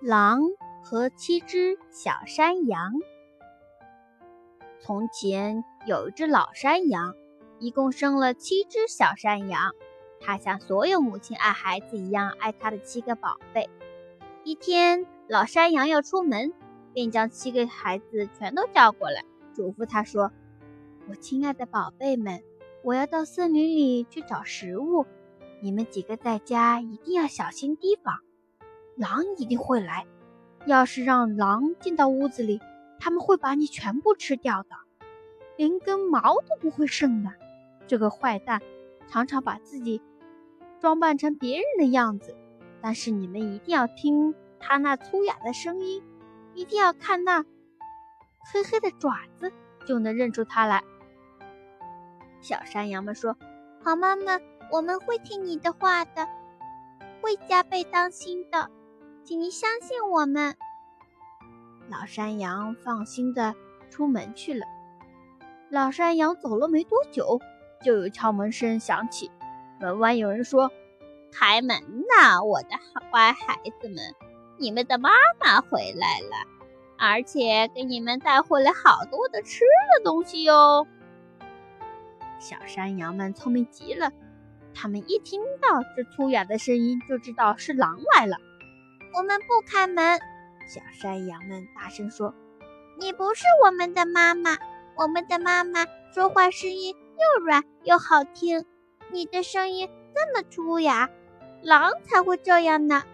狼和七只小山羊。从前有一只老山羊，一共生了七只小山羊。它像所有母亲爱孩子一样爱它的七个宝贝。一天，老山羊要出门，便将七个孩子全都叫过来，嘱咐他说：“我亲爱的宝贝们，我要到森林里去找食物，你们几个在家一定要小心提防。”狼一定会来，要是让狼进到屋子里，他们会把你全部吃掉的，连根毛都不会剩的。这个坏蛋常常把自己装扮成别人的样子，但是你们一定要听他那粗哑的声音，一定要看那黑黑的爪子，就能认出他来。小山羊们说：“好妈妈，我们会听你的话的，会加倍当心的。”请您相信我们。老山羊放心的出门去了。老山羊走了没多久，就有敲门声响起。门外有人说：“开门呐，我的乖孩子们，你们的妈妈回来了，而且给你们带回来好多的吃的东西哟。”小山羊们聪明极了，他们一听到这粗哑的声音，就知道是狼来了。我们不开门，小山羊们大声说：“你不是我们的妈妈，我们的妈妈说话声音又软又好听，你的声音这么粗哑，狼才会这样呢。”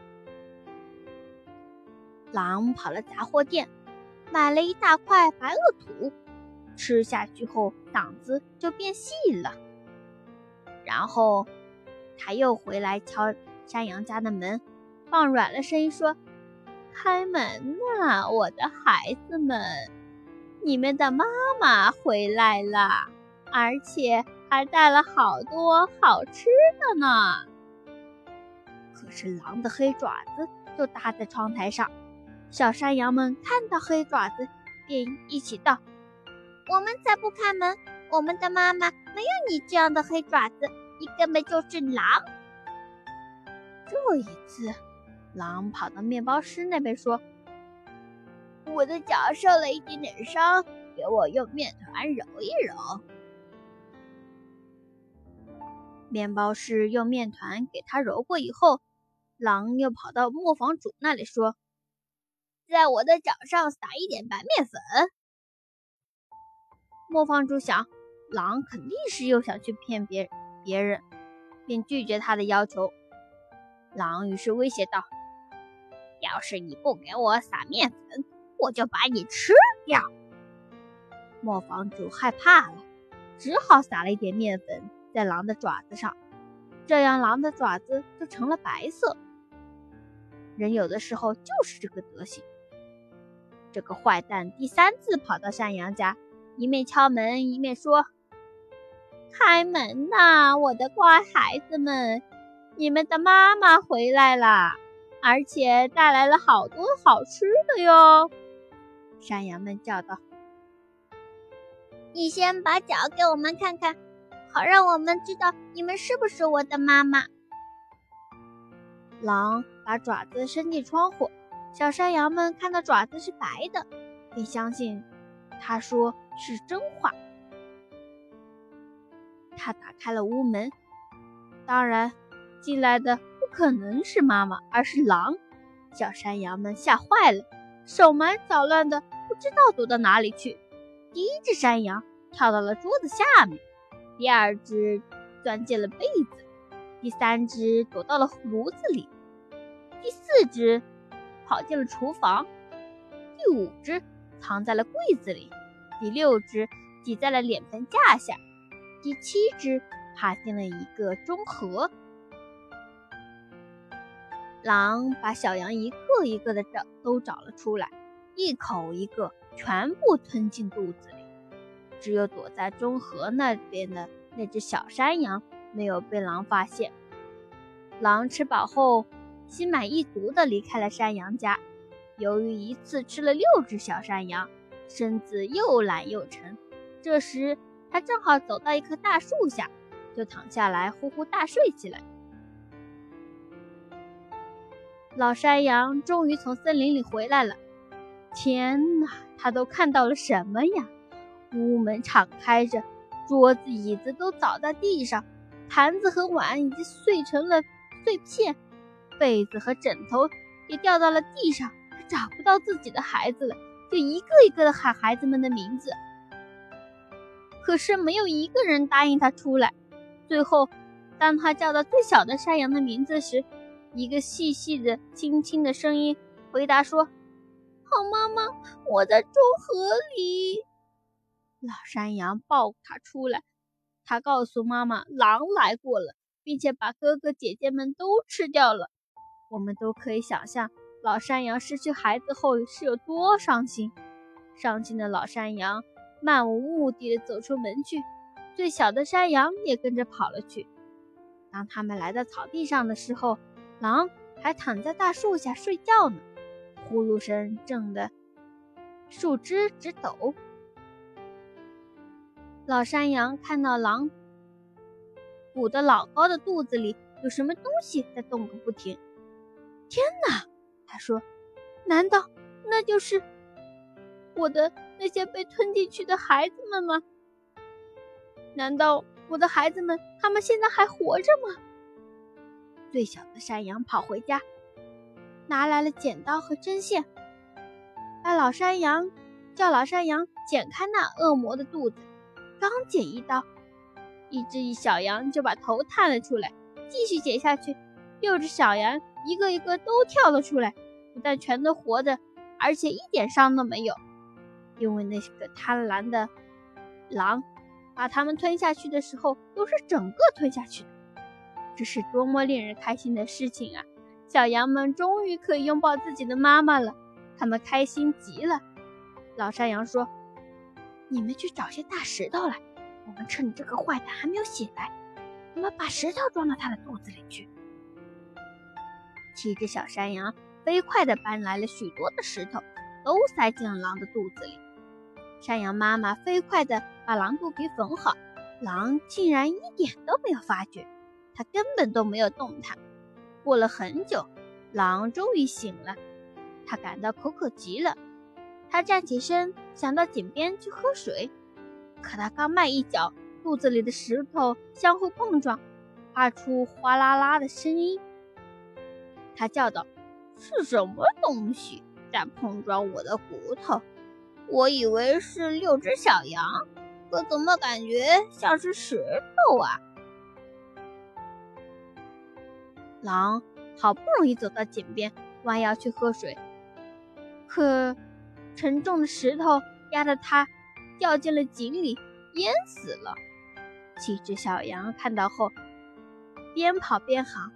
狼跑了杂货店，买了一大块白垩土，吃下去后嗓子就变细了。然后他又回来敲山羊家的门。放软了声音说：“开门呐，我的孩子们，你们的妈妈回来了，而且还带了好多好吃的呢。”可是狼的黑爪子就搭在窗台上，小山羊们看到黑爪子，便一起道：“我们才不开门！我们的妈妈没有你这样的黑爪子，你根本就是狼。”这一次。狼跑到面包师那边说：“我的脚受了一点点伤，给我用面团揉一揉。”面包师用面团给他揉过以后，狼又跑到磨坊主那里说：“在我的脚上撒一点白面粉。”磨坊主想，狼肯定是又想去骗别别人，便拒绝他的要求。狼于是威胁道。要是你不给我撒面粉，我就把你吃掉。磨坊主害怕了，只好撒了一点面粉在狼的爪子上，这样狼的爪子就成了白色。人有的时候就是这个德行。这个坏蛋第三次跑到山羊家，一面敲门一面说：“开门呐，我的乖孩子们，你们的妈妈回来了。”而且带来了好多好吃的哟！山羊们叫道：“你先把脚给我们看看，好让我们知道你们是不是我的妈妈。”狼把爪子伸进窗户，小山羊们看到爪子是白的，便相信他说是真话。他打开了屋门，当然进来的。可能是妈妈，而是狼。小山羊们吓坏了，手忙脚乱的，不知道躲到哪里去。第一只山羊跳到了桌子下面，第二只钻进了被子，第三只躲到了炉子里，第四只跑进了厨房，第五只藏在了柜子里，第六只挤在了脸盆架下，第七只爬进了一个中盒。狼把小羊一个一个的找都找了出来，一口一个全部吞进肚子里。只有躲在中河那边的那只小山羊没有被狼发现。狼吃饱后，心满意足地离开了山羊家。由于一次吃了六只小山羊，身子又懒又沉。这时，他正好走到一棵大树下，就躺下来呼呼大睡起来。老山羊终于从森林里回来了。天哪，他都看到了什么呀？屋门敞开着，桌子椅子都倒在地上，盘子和碗已经碎成了碎片，被子和枕头也掉到了地上。他找不到自己的孩子了，就一个一个的喊孩子们的名字，可是没有一个人答应他出来。最后，当他叫到最小的山羊的名字时，一个细细的、轻轻的声音回答说：“好妈妈，我在中河里。”老山羊抱他出来，他告诉妈妈：“狼来过了，并且把哥哥姐姐们都吃掉了。”我们都可以想象，老山羊失去孩子后是有多伤心。伤心的老山羊漫无目的地走出门去，最小的山羊也跟着跑了去。当他们来到草地上的时候，狼还躺在大树下睡觉呢，呼噜声震得树枝直抖。老山羊看到狼鼓得老高的肚子里有什么东西在动个不停。天哪！他说：“难道那就是我的那些被吞进去的孩子们吗？难道我的孩子们他们现在还活着吗？”最小的山羊跑回家，拿来了剪刀和针线，把老山羊叫老山羊剪开那恶魔的肚子。刚剪一刀，一只小羊就把头探了出来，继续剪下去，六只小羊一个一个都跳了出来，不但全都活着，而且一点伤都没有。因为那个贪婪的狼把它们吞下去的时候，都是整个吞下去的。这是多么令人开心的事情啊！小羊们终于可以拥抱自己的妈妈了，它们开心极了。老山羊说：“你们去找些大石头来，我们趁这个坏蛋还没有醒来，我们把石头装到他的肚子里去。”七只小山羊飞快地搬来了许多的石头，都塞进了狼的肚子里。山羊妈妈飞快地把狼肚皮缝好，狼竟然一点都没有发觉。他根本都没有动弹。过了很久，狼终于醒了，他感到口渴极了。他站起身，想到井边去喝水，可他刚迈一脚，肚子里的石头相互碰撞，发出哗啦啦的声音。他叫道：“是什么东西在碰撞我的骨头？我以为是六只小羊，可怎么感觉像是石头啊？”狼好不容易走到井边，弯腰去喝水，可沉重的石头压得它掉进了井里，淹死了。七只小羊看到后，边跑边喊：“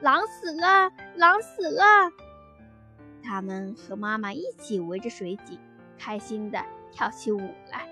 狼死了！狼死了！”他们和妈妈一起围着水井，开心地跳起舞来。